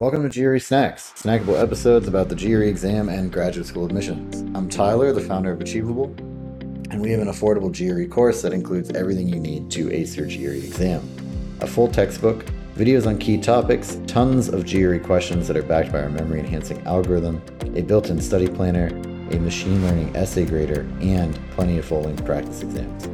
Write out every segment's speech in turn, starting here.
Welcome to GRE Snacks, snackable episodes about the GRE exam and graduate school admissions. I'm Tyler, the founder of Achievable, and we have an affordable GRE course that includes everything you need to ace your GRE exam. A full textbook, videos on key topics, tons of GRE questions that are backed by our memory enhancing algorithm, a built in study planner, a machine learning essay grader, and plenty of full length practice exams.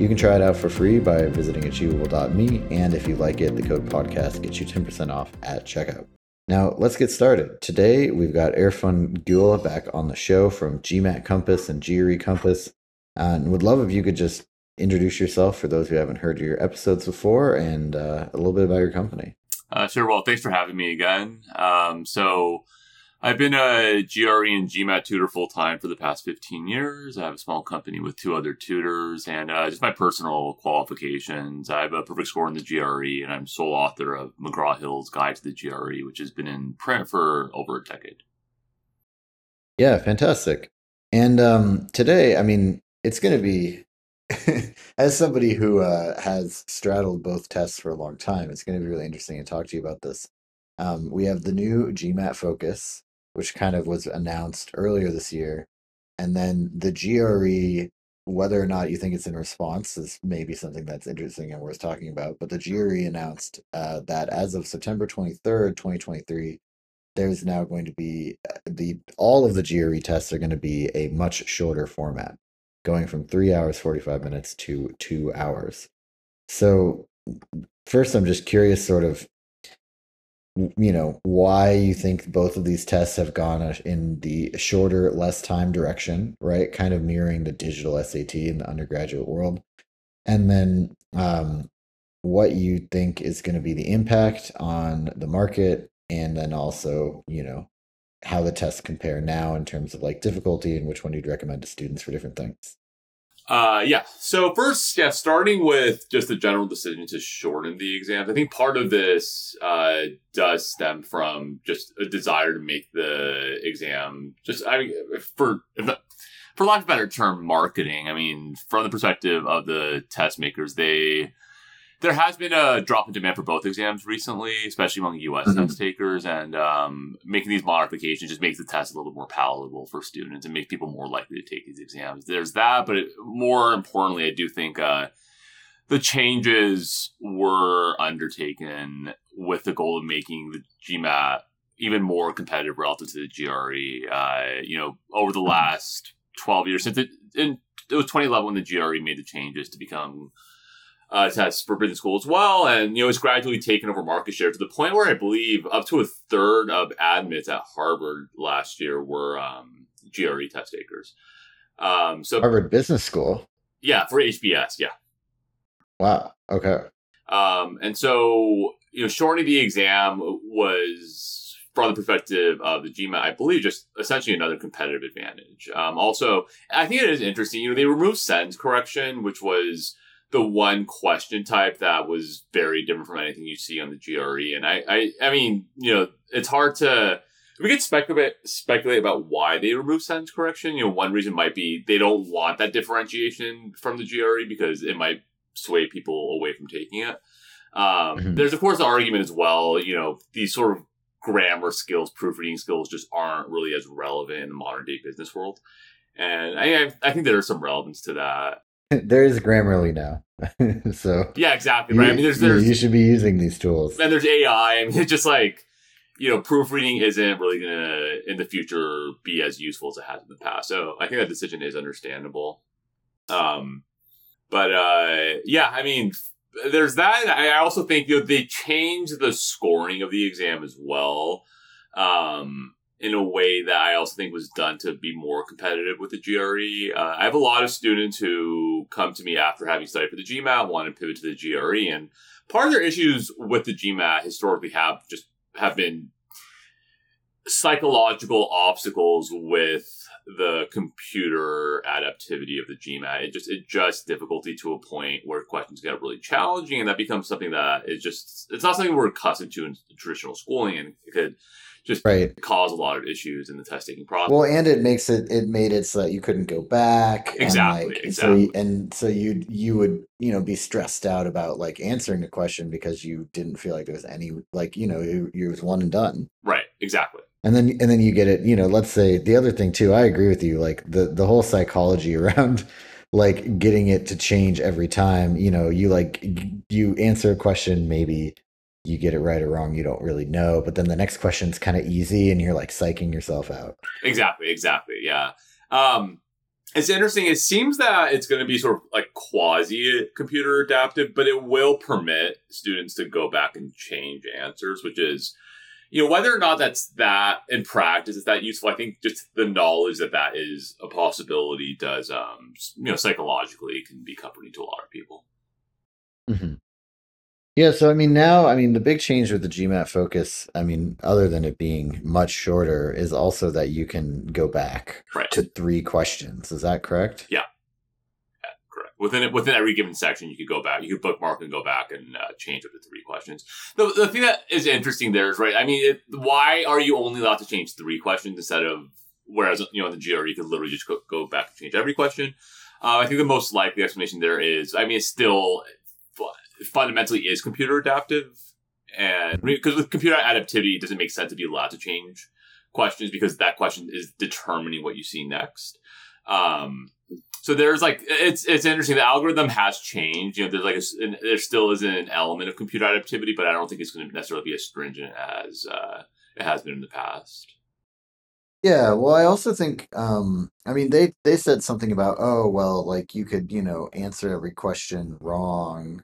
You can try it out for free by visiting achievable.me, and if you like it, the code podcast gets you 10% off at checkout. Now, let's get started. Today, we've got Erfun Guela back on the show from GMAT Compass and GRE Compass. And would love if you could just introduce yourself for those who haven't heard your episodes before and uh, a little bit about your company. Uh, sure. Well, thanks for having me again. Um, so, I've been a GRE and GMAT tutor full time for the past 15 years. I have a small company with two other tutors and uh, just my personal qualifications. I have a perfect score in the GRE and I'm sole author of McGraw Hill's Guide to the GRE, which has been in print for over a decade. Yeah, fantastic. And um, today, I mean, it's going to be, as somebody who uh, has straddled both tests for a long time, it's going to be really interesting to talk to you about this. Um, we have the new GMAT Focus, which kind of was announced earlier this year. And then the GRE, whether or not you think it's in response, is maybe something that's interesting and worth talking about. But the GRE announced uh, that as of September 23rd, 2023, there's now going to be uh, the all of the GRE tests are going to be a much shorter format, going from three hours, 45 minutes to two hours. So, first, I'm just curious, sort of, you know why you think both of these tests have gone in the shorter less time direction right? Kind of mirroring the digital sat in the undergraduate world. And then um, what you think is going to be the impact on the market and then also you know how the tests compare now in terms of like difficulty and which one you'd recommend to students for different things uh, yeah. So first, yeah, starting with just the general decision to shorten the exams. I think part of this uh, does stem from just a desire to make the exam just. I mean, for not, for lack of a better term, marketing. I mean, from the perspective of the test makers, they there has been a drop in demand for both exams recently, especially among U.S. Mm-hmm. test takers, and um, making these modifications just makes the test a little bit more palatable for students and makes people more likely to take these exams. There's that, but it, more importantly, I do think uh, the changes were undertaken with the goal of making the GMAT even more competitive relative to the GRE. Uh, you know, over the mm-hmm. last 12 years since it, in, it was 2011 when the GRE made the changes to become uh, tests for business school as well. And, you know, it's gradually taken over market share to the point where I believe up to a third of admits at Harvard last year were um, GRE test takers. Um, so Harvard Business School. Yeah, for HBS. Yeah. Wow. Okay. Um, and so, you know, shortening the exam was, from the perspective of the GMAT, I believe just essentially another competitive advantage. Um, also, I think it is interesting, you know, they removed sentence correction, which was the one question type that was very different from anything you see on the GRE. And I, I, I mean, you know, it's hard to, we could speculate, speculate about why they remove sentence correction. You know, one reason might be they don't want that differentiation from the GRE because it might sway people away from taking it. Um, mm-hmm. There's of course the argument as well. You know, these sort of grammar skills, proofreading skills, just aren't really as relevant in the modern day business world. And I, I think there's some relevance to that. there is Grammarly now, so yeah, exactly. Right. You, I mean, there's, there's you should be using these tools, and there's AI. I mean, it's just like you know, proofreading isn't really gonna in the future be as useful as it has in the past. So I think that decision is understandable. Um, but uh, yeah, I mean, there's that. I also think you know they changed the scoring of the exam as well. Um, in a way that I also think was done to be more competitive with the GRE. Uh, I have a lot of students who come to me after having studied for the GMAT, want to pivot to the GRE, and part of their issues with the GMAT historically have just have been psychological obstacles with the computer adaptivity of the GMAT. It just it just difficulty to a point where questions get really challenging, and that becomes something that is just it's not something we're accustomed to in traditional schooling, and it could just right. cause a lot of issues in the test taking process. Well, and it makes it it made it so that you couldn't go back. Exactly, And like, exactly. So, and so you you would you know be stressed out about like answering a question because you didn't feel like there was any like you know it, it was one and done. Right, exactly. And then and then you get it. You know, let's say the other thing too. I agree with you. Like the the whole psychology around like getting it to change every time. You know, you like you answer a question maybe you get it right or wrong, you don't really know. But then the next question's kind of easy and you're like psyching yourself out. Exactly, exactly. Yeah. Um, it's interesting. It seems that it's going to be sort of like quasi computer adaptive, but it will permit students to go back and change answers, which is, you know, whether or not that's that in practice is that useful. I think just the knowledge that that is a possibility does, um, you know, psychologically can be comforting to a lot of people. Mm-hmm. Yeah, so I mean now, I mean the big change with the GMAT focus, I mean, other than it being much shorter, is also that you can go back Right. to three questions. Is that correct? Yeah. Within it, within every given section, you could go back. You could bookmark and go back and uh, change up to three questions. The, the thing that is interesting there is right. I mean, it, why are you only allowed to change three questions instead of whereas you know in the GRE you could literally just go, go back and change every question? Uh, I think the most likely explanation there is, I mean, it's still fu- fundamentally is computer adaptive, and because with computer adaptivity, it doesn't make sense to be allowed to change questions because that question is determining what you see next. Um, so there's like it's it's interesting. The algorithm has changed. You know, there's like a an, there still is an element of computer adaptivity, but I don't think it's going to necessarily be as stringent as uh, it has been in the past. Yeah, well, I also think, um, I mean, they they said something about, oh, well, like you could, you know, answer every question wrong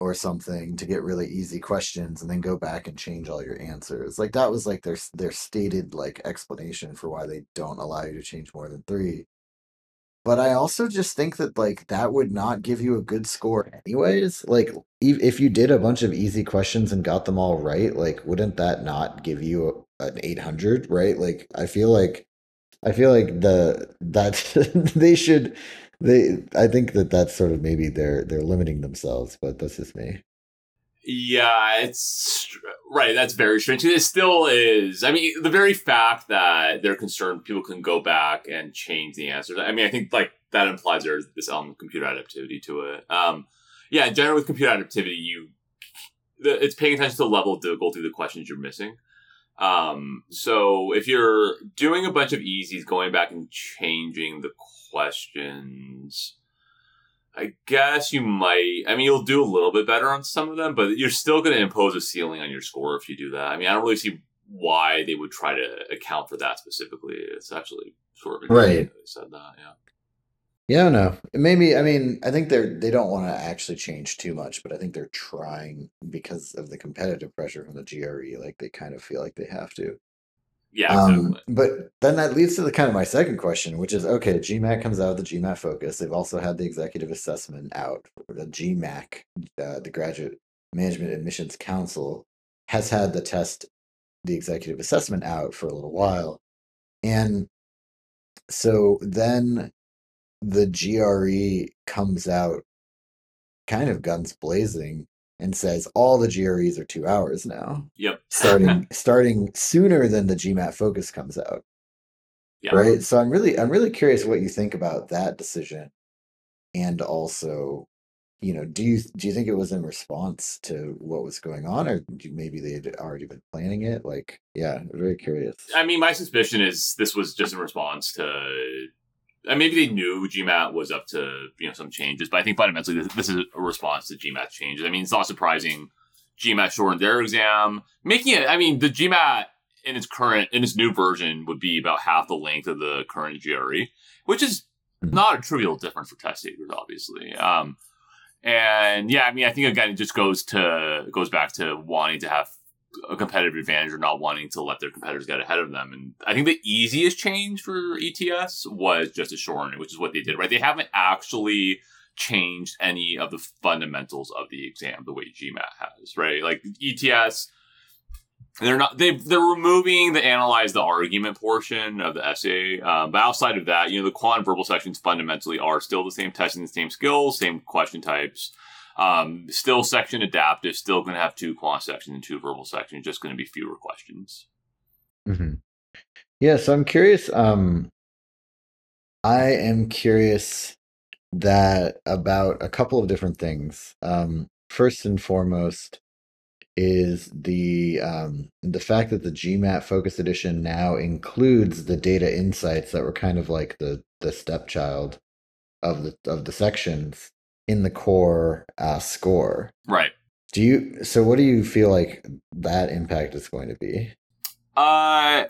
or something to get really easy questions and then go back and change all your answers. Like that was like their their stated like explanation for why they don't allow you to change more than three. But I also just think that like that would not give you a good score anyways. Like if you did a bunch of easy questions and got them all right, like wouldn't that not give you an 800, right? Like I feel like I feel like the that they should they I think that that's sort of maybe they're they're limiting themselves, but that's just me. Yeah, it's right. That's very strange. It still is. I mean, the very fact that they're concerned people can go back and change the answers. I mean, I think like that implies there's this element of computer adaptivity to it. Um, yeah, in general with computer adaptivity, you it's paying attention to the level of difficulty of the questions you're missing. Um, so if you're doing a bunch of easies, going back and changing the questions, I guess you might. I mean, you'll do a little bit better on some of them, but you're still going to impose a ceiling on your score if you do that. I mean, I don't really see why they would try to account for that specifically. It's actually sort of Right. that they said that. Yeah. Yeah, I. Maybe I mean I think they're they don't want to actually change too much, but I think they're trying because of the competitive pressure from the GRE. Like they kind of feel like they have to. Yeah. Um, Exactly. but then that leads to the kind of my second question, which is okay, GMAC comes out of the GMAT focus. They've also had the executive assessment out. The GMAC, uh, the Graduate Management Admissions Council, has had the test, the executive assessment out for a little while. And so then the GRE comes out kind of guns blazing and says all the GREs are two hours now Yep. starting starting sooner than the GMAT focus comes out. Yeah. Right. So I'm really I'm really curious what you think about that decision. And also, you know, do you do you think it was in response to what was going on or do you, maybe they had already been planning it? Like, yeah, I'm very curious. I mean, my suspicion is this was just in response to. Uh, maybe they knew GMAT was up to you know some changes, but I think fundamentally this, this is a response to GMAT changes. I mean, it's not surprising GMAT shortened their exam, making it. I mean, the GMAT in its current in its new version would be about half the length of the current GRE, which is Mhm. not a trivial difference for test takers, obviously. Um, and yeah, I mean, I think again, it just goes to goes back to wanting to have a competitive advantage or not wanting to let their competitors get ahead of them. And I think the easiest change for ETS was just a shorten it, which is what they did, right? They haven't actually changed any of the fundamentals of the exam the way GMAT has, right? Like ETS, they're not they they're removing the analyze the argument portion of the essay um, but outside of that you know the quant and verbal sections fundamentally are still the same testing the same skills same question types um, still section adaptive still going to have two quant sections and two verbal sections just going to be fewer questions. Mm-hmm. yeah so i'm curious um i am curious that about a couple of different things. Um first and foremost is the um, the fact that the GMAT Focus Edition now includes the data insights that were kind of like the the stepchild of the of the sections in the core uh, score. Right. Do you so what do you feel like that impact is going to be? Uh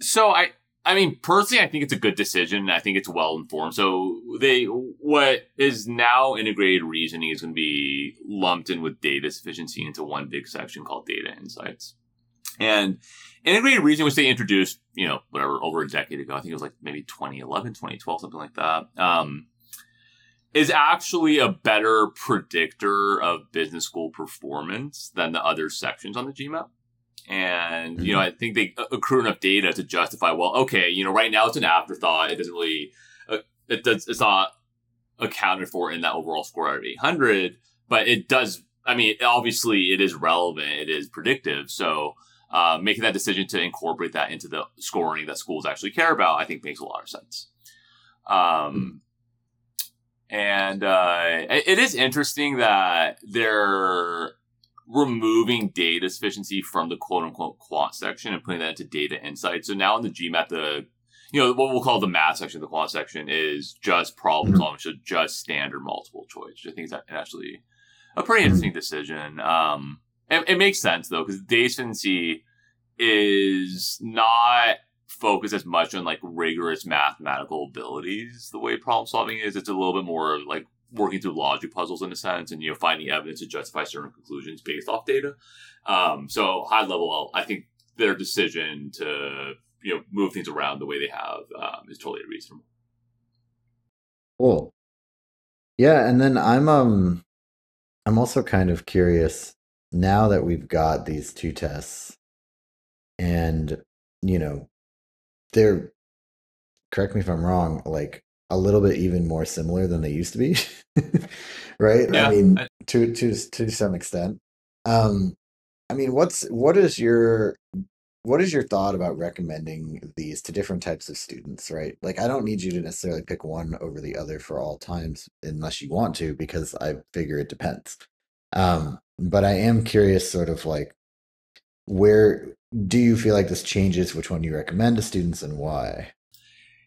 so I I mean, personally, I think it's a good decision. I think it's well informed. So they, what is now integrated reasoning is going to be lumped in with data sufficiency into one big section called data insights. And integrated reasoning, which they introduced, you know, whatever, over a decade ago, I think it was like maybe 2011, 2012, something like that, um, is actually a better predictor of business school performance than the other sections on the GMAT. And, you know, mm-hmm. I think they accrue enough data to justify, well, okay, you know, right now it's an afterthought. It doesn't really, uh, it does, it's not accounted for in that overall score out of 800, but it does, I mean, obviously it is relevant. It is predictive. So, uh, making that decision to incorporate that into the scoring that schools actually care about, I think makes a lot of sense. Um, and uh, it is interesting that they're removing data sufficiency from the quote unquote quant section and putting that into data insight. So now in the GMAT, the you know what we'll call the math section, the quant section is just problem mm-hmm. solving, so just standard multiple choice. which I think is actually a pretty mm-hmm. interesting decision. Um, it, it makes sense though because data sufficiency is not focused as much on like rigorous mathematical abilities the way problem solving is. It's a little bit more like working through logic puzzles in a sense and you know finding evidence to justify certain conclusions based off data um, so high level i think their decision to you know move things around the way they have um, is totally reasonable cool yeah and then i'm um i'm also kind of curious now that we've got these two tests and you know they're correct me if i'm wrong like a little bit even more similar than they used to be, right? Yeah, I mean, I, to to to some extent. Um, I mean, what's what is your what is your thought about recommending these to different types of students, right? Like, I don't need you to necessarily pick one over the other for all times, unless you want to, because I figure it depends. Um, but I am curious, sort of like, where do you feel like this changes which one you recommend to students and why?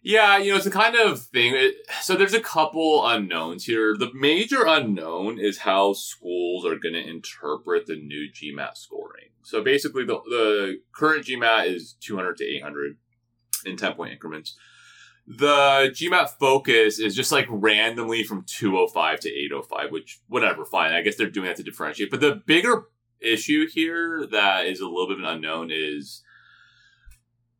Yeah, you know, it's a kind of thing. It, so there's a couple unknowns here. The major unknown is how schools are going to interpret the new GMAT scoring. So basically, the, the current GMAT is 200 to 800 in 10 point increments. The GMAT focus is just like randomly from 205 to 805, which, whatever, fine. I guess they're doing that to differentiate. But the bigger issue here that is a little bit of an unknown is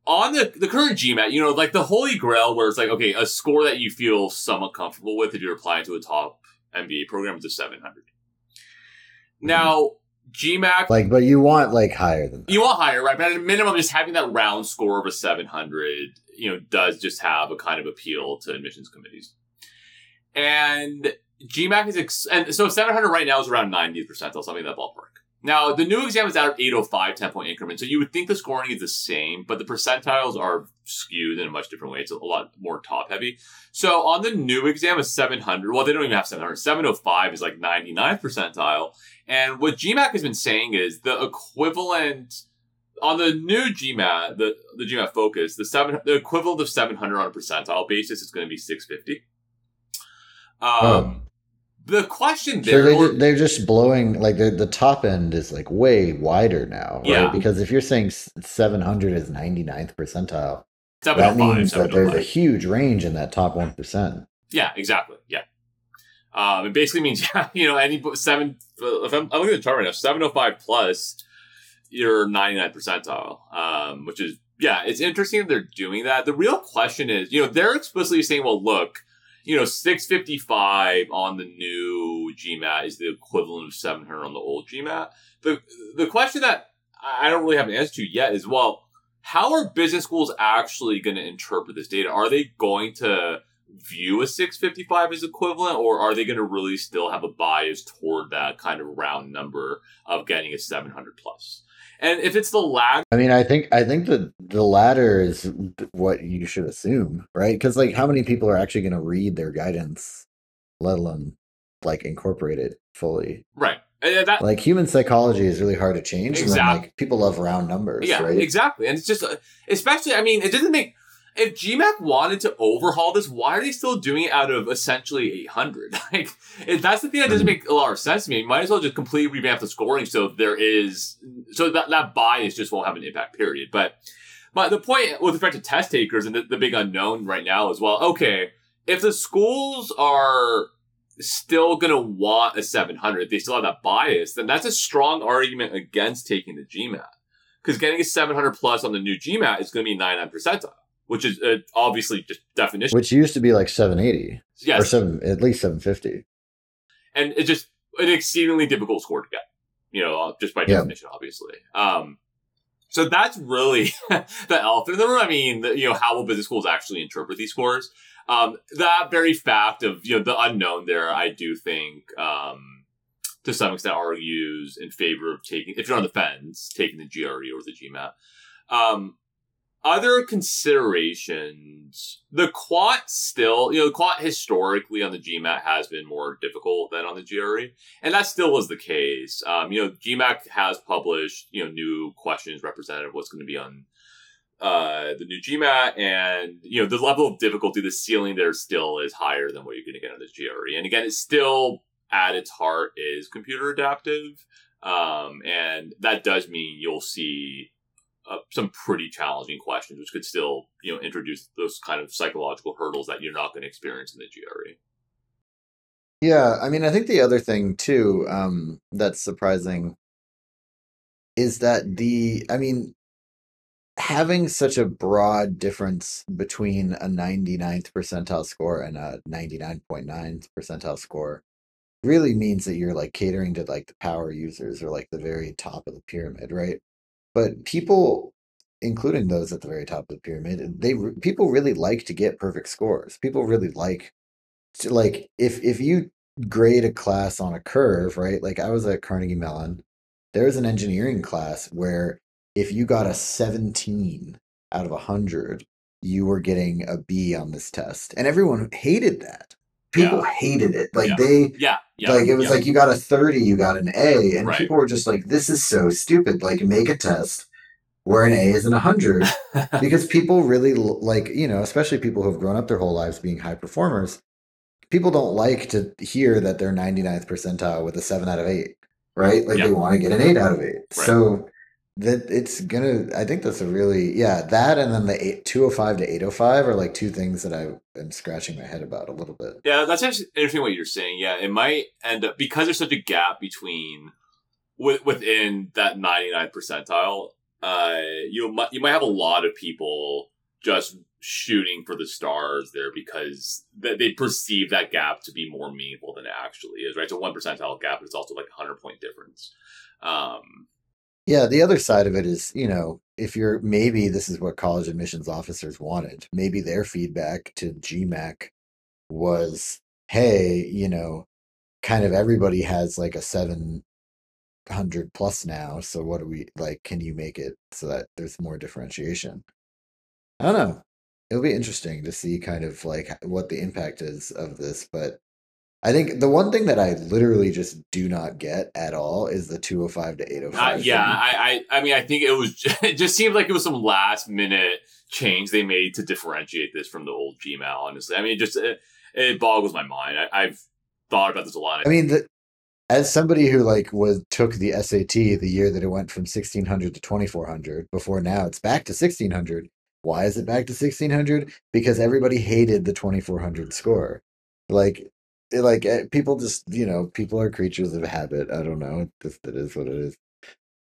on the the current GMAT, you know, like the holy grail where it's like, okay, a score that you feel somewhat comfortable with if you're applying to a top MBA program is a 700. Mm-hmm. Now, GMAT. Like, but you want like higher than that. You want higher, right? But at a minimum, just having that round score of a 700, you know, does just have a kind of appeal to admissions committees. And GMAT is, ex- and so 700 right now is around 90th percentile, something in that ballpark. Now, the new exam is out of 805 10 point increment, so you would think the scoring is the same, but the percentiles are skewed in a much different way. It's a lot more top heavy. So on the new exam is 700. Well, they don't even have 700. 705 is like 99th percentile. And what GMAT has been saying is the equivalent on the new GMAT, the, the GMAT focus, the seven, the equivalent of 700 on a percentile basis is going to be 650. Um, oh the question there. So they, they're just blowing like the top end is like way wider now, right? Yeah. Because if you're saying 700 is 99th percentile, that means that there's a huge range in that top one percent. Yeah, exactly. Yeah. Um, it basically means, yeah, you know, any seven. If I'm, I'm looking at the chart right now, 705 plus, you're 99 percentile, um, which is yeah, it's interesting that they're doing that. The real question is, you know, they're explicitly saying, well, look you know, 655 on the new GMAT is the equivalent of 700 on the old GMAT. The the question that I don't really have an answer to yet is well, how are business schools actually going to interpret this data? Are they going to view a 655 as equivalent, or are they going to really still have a bias toward that kind of round number of getting a 700 plus? And if it's the latter, I mean, I think I think the the latter is what you should assume, right? Because like, how many people are actually going to read their guidance, let alone like incorporate it fully? Right. And that, like human psychology is really hard to change. Exactly. And then, like people love round numbers, yeah, right? exactly. And it's just, uh, especially, I mean, it doesn't make if GMAC wanted to overhaul this, why are they still doing it out of essentially 800? Like, if that's the thing that doesn't Hmm. make a lot of sense to me. Might as well just completely revamp the scoring so there is, so that, that bias just won't have an impact, period. But, but the point with respect to test takers and the, the big unknown right now is, well, okay, if the schools are still going to want a 700, they still have that bias, then that's a strong argument against taking the GMAT. Because getting a 700 plus on the new GMAT is going to be 99 percentile which is uh, obviously just definition. Which used to be like 780 yes, or seven, at least 750. and it's just an exceedingly difficult score to get. You know, uh, just by Yeah. definition, obviously. Um, so that's really the elephant in the room. I mean, the, you know, how will business schools actually interpret these scores? Um, that very fact of you know the unknown there, I do think, um, to some extent, argues in favor of taking if you're on the fence, taking the GRE or the GMAT. Um, other considerations, the quant still, you know, the quant historically on the GMAT has been more difficult than on the GRE, and that still was the case. Um, you know, GMAT has published, you know, new questions representative of what's going to be on uh, the new GMAT, and you know, the level of difficulty, the ceiling there still is higher than what you're going to get on the GRE. And again, it's still at its heart is computer adaptive, um, and that does mean you'll see uh, some pretty challenging questions, which could still, you know, introduce those kind of psychological hurdles that you're not going to experience in the. GRE. Yeah, I mean, I think the other thing too um, that's surprising is that the, I mean, having such a broad difference between a 99th percentile score and a 99.9 percentile score really means that you're like catering to like the power users or like the very top of the pyramid, right? But people, including those at the very top of the pyramid, they people really like to get perfect scores. People really like to like if if you grade a class on a curve, right? Like I was at Carnegie Mellon, there was an engineering class where if you got a 17 out of 100, you were getting a B on this test. And everyone hated that. People Yeah. hated it. Like Yeah. they Yeah, yeah, like it was like you got a 30, you got an A, and Right. people were just like, this is so stupid. Like make a test where an A isn't 100 because people really like you know especially people who have grown up their whole lives being high performers people don't like to hear that they're 99th percentile with a 7 out of 8 right like they want to get an 8 out of 8 Right. so that it's gonna i think that's a really yeah that and then the eight, 205 to 805 are like two things that i am scratching my head about a little bit Yeah, that's interesting what you're saying. Yeah, it might end up because there's such a gap between with, within that 99 percentile. Uh, you might you might have a lot of people just shooting for the stars there because th- they perceive that gap to be more meaningful than it actually is. Right, it's a one percentile gap, but it's also like a hundred point difference. Um, Yeah, the other side of it is, you know, if you're maybe this is what college admissions officers wanted. Maybe their feedback to GMAC was, hey, you know, kind of everybody has like a 700 plus now. So what do we like? Can you make it so that there's more differentiation? I don't know. It'll be interesting to see kind of like what the impact is of this. But I think the one thing that I literally just do not get at all is the 205 to 805. Uh, yeah. I, I, I mean, I think it was. It just seemed like it was some last minute change they made to differentiate this from the old GMAT. Honestly, I mean, it just it, it boggles my mind. I, I've thought about this a lot. I mean, the, as somebody who like was took the SAT the year that it went from 1600 to 2400, before now it's back to 1600. Why is it back to 1600? Because everybody hated the 2400 score. Like, like eh, people just you know people are creatures of habit. I don't know. It just it is what it is.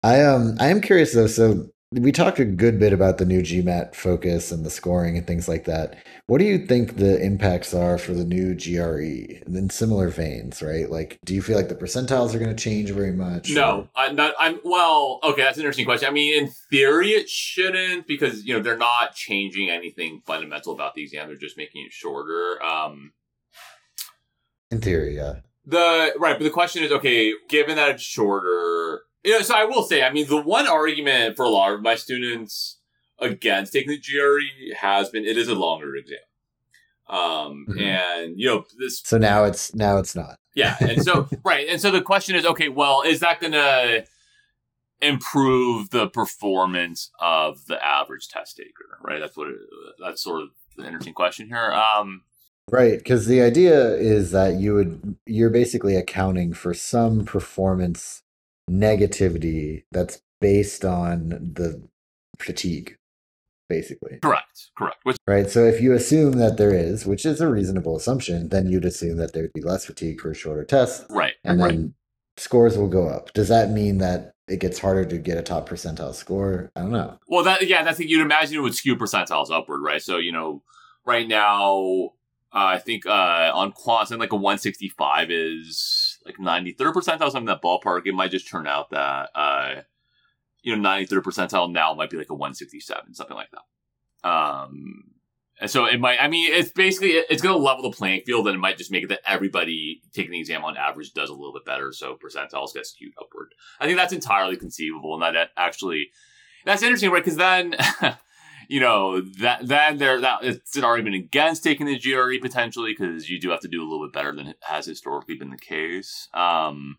I um I am curious though. So we talked a good bit about the new GMAT focus and the scoring and things like that. What do you think the impacts are for the new GRE in similar veins, right? Like, do you feel like the percentiles are going to change very much? No, I'm not. I'm well. Okay, that's an interesting question. I mean, in theory, it shouldn't because you know they're not changing anything fundamental about the exam. They're just making it shorter. Um, in theory, yeah. The right, but the question is, okay, given that it's shorter, you know, so I will say, I mean, the one argument for a lot of my students against taking the GRE has been it is a longer exam. Um, mm-hmm. and you know, this. So now it's, now it's not. Yeah. And so, right. And so the question is, okay, well, is that going to improve the performance of the average test taker? Right. That's what, it, that's sort of the interesting question here. Um, Right, because the idea is that you would you're basically accounting for some performance negativity that's based on the fatigue, basically. Correct. Correct. Which- right. So if you assume that there is, which is a reasonable assumption, then you'd assume that there'd be less fatigue for a shorter test. Right. And right. then scores will go up. Does that mean that it gets harder to get a top percentile score? I don't know. Well, that yeah, that's you'd imagine it would skew percentiles upward, right? So you know, right now uh, I think uh, on quants, like a 165 is like 93rd percentile, something in that ballpark. It might just turn out that uh, you know 93rd percentile now might be like a 167, something like that. Um, and so it might. I mean, it's basically it's going to level the playing field, and it might just make it that everybody taking the exam on average does a little bit better, so percentiles get skewed upward. I think that's entirely conceivable, and that actually that's interesting, right? Because then. you know that that there that it's an argument against taking the GRE potentially because you do have to do a little bit better than has historically been the case. Um,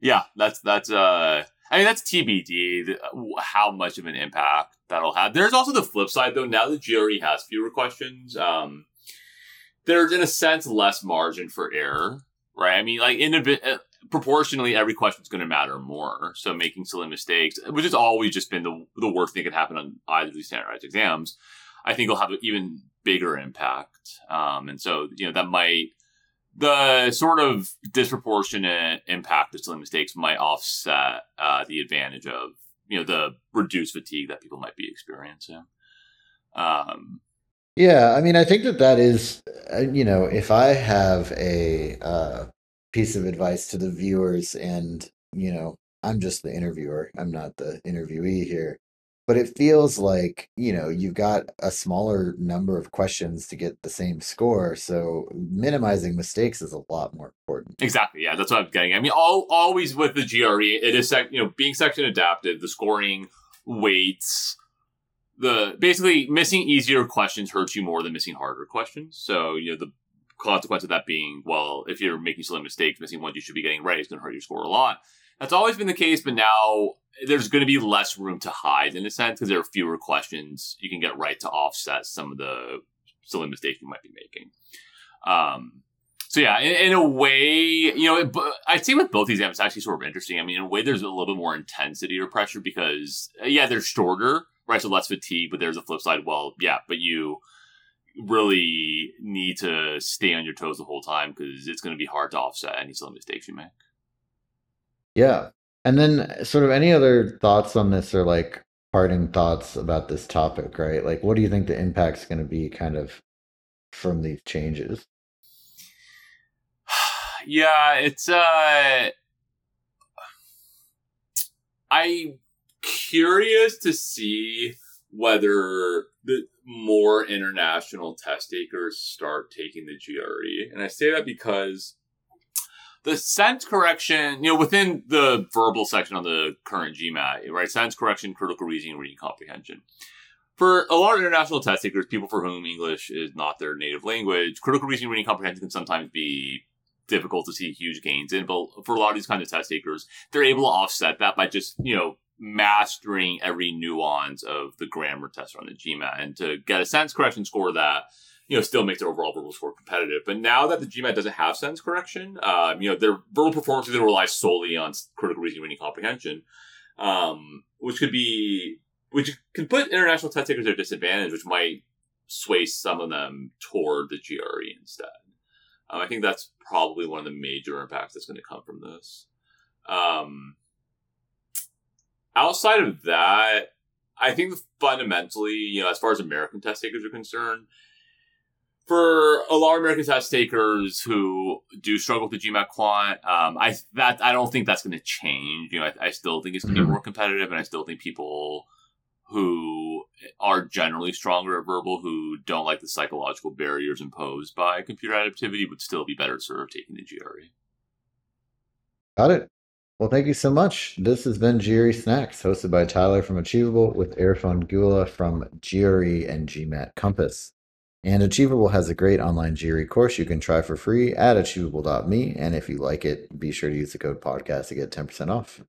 yeah, that's that's uh, I mean that's TBD how much of an impact that'll have. There's also the flip side though. Now the GRE has fewer questions, um, there's in a sense less margin for error, right? I mean, like in a proportionally every question is going to matter more. So making silly mistakes, which has always just been the the worst thing that could happen on either of these standardized exams, I think will have an even bigger impact. Um, and so you know that might the sort of disproportionate impact of silly mistakes might offset uh, the advantage of you know the reduced fatigue that people might be experiencing. Um, yeah, I mean, I think that that is, uh, you know, if I have a uh, piece of advice to the viewers and you know i'm just the interviewer i'm not the interviewee here but it feels like you know you've got a smaller number of questions to get the same score so minimizing mistakes is a lot more important. Exactly yeah that's what i'm getting i mean all, always with the gre it is sec- you know being section adapted the scoring weights the basically missing easier questions hurts you more than missing harder questions so you know the consequence of that being, well, if you're making silly mistakes, missing ones you should be getting right, it's going to hurt your score a lot. That's always been the case, but now there's going to be less room to hide in a sense because there are fewer questions you can get right to offset some of the silly mistakes you might be making. Um, so yeah, in, in, a way, you know, I'd say with both exams, it's actually sort of interesting. I mean, in a way, there's a little bit more intensity or pressure because, yeah, they're shorter, right? So less fatigue, but there's a flip side. Well, yeah, but you really need to stay on your toes the whole time because it's going to be hard to offset any silly mistakes you make. Yeah. And then, sort of, any other thoughts on this or like parting thoughts about this topic, right? Like, what do you think the impact's going to be kind of from these changes? yeah, it's, uh, I'm curious to see whether the more international test takers start taking the GRE. And I say that because the sentence correction, you know, within the verbal section on the current GMAT, right? Sentence correction, critical reasoning, reading comprehension. For a lot of international test takers, people for whom English is not their native language, critical reasoning, reading comprehension can sometimes be difficult to see huge gains in. But for a lot of these kinds of test takers, they're able to offset that by just, you know, mastering every nuance of the grammar test on the GMAT and to get a sentence correction score that you know still makes their overall verbal score competitive. But now that the GMAT doesn't have sentence correction, um, you know their verbal performance is going to rely solely on critical reasoning, reading comprehension, um, which could be which can put international test takers at a disadvantage, which might sway some of them toward the GRE instead. Um, I think that's probably one of the major impacts that's going to come from this. Um, outside of that, I think fundamentally, you know, as far as American test takers are concerned, for a lot of American test takers who do struggle with the GMAT quant, um, I that I don't think that's going to change. You know, I, I still think it's going to Mhm. be more competitive, and I still think people who are generally stronger at verbal, who don't like the psychological barriers imposed by computer adaptivity, would still be better served taking the E. GRE. Got it. Well, thank you so much. This has been GRE Snacks, hosted by Tyler from Achievable with Erfun Guela from GRE and GMAT Compass. And Achievable has a great online GRE course you can try for free at achievable.me. And if you like it, be sure to use the code podcast to get 10% off.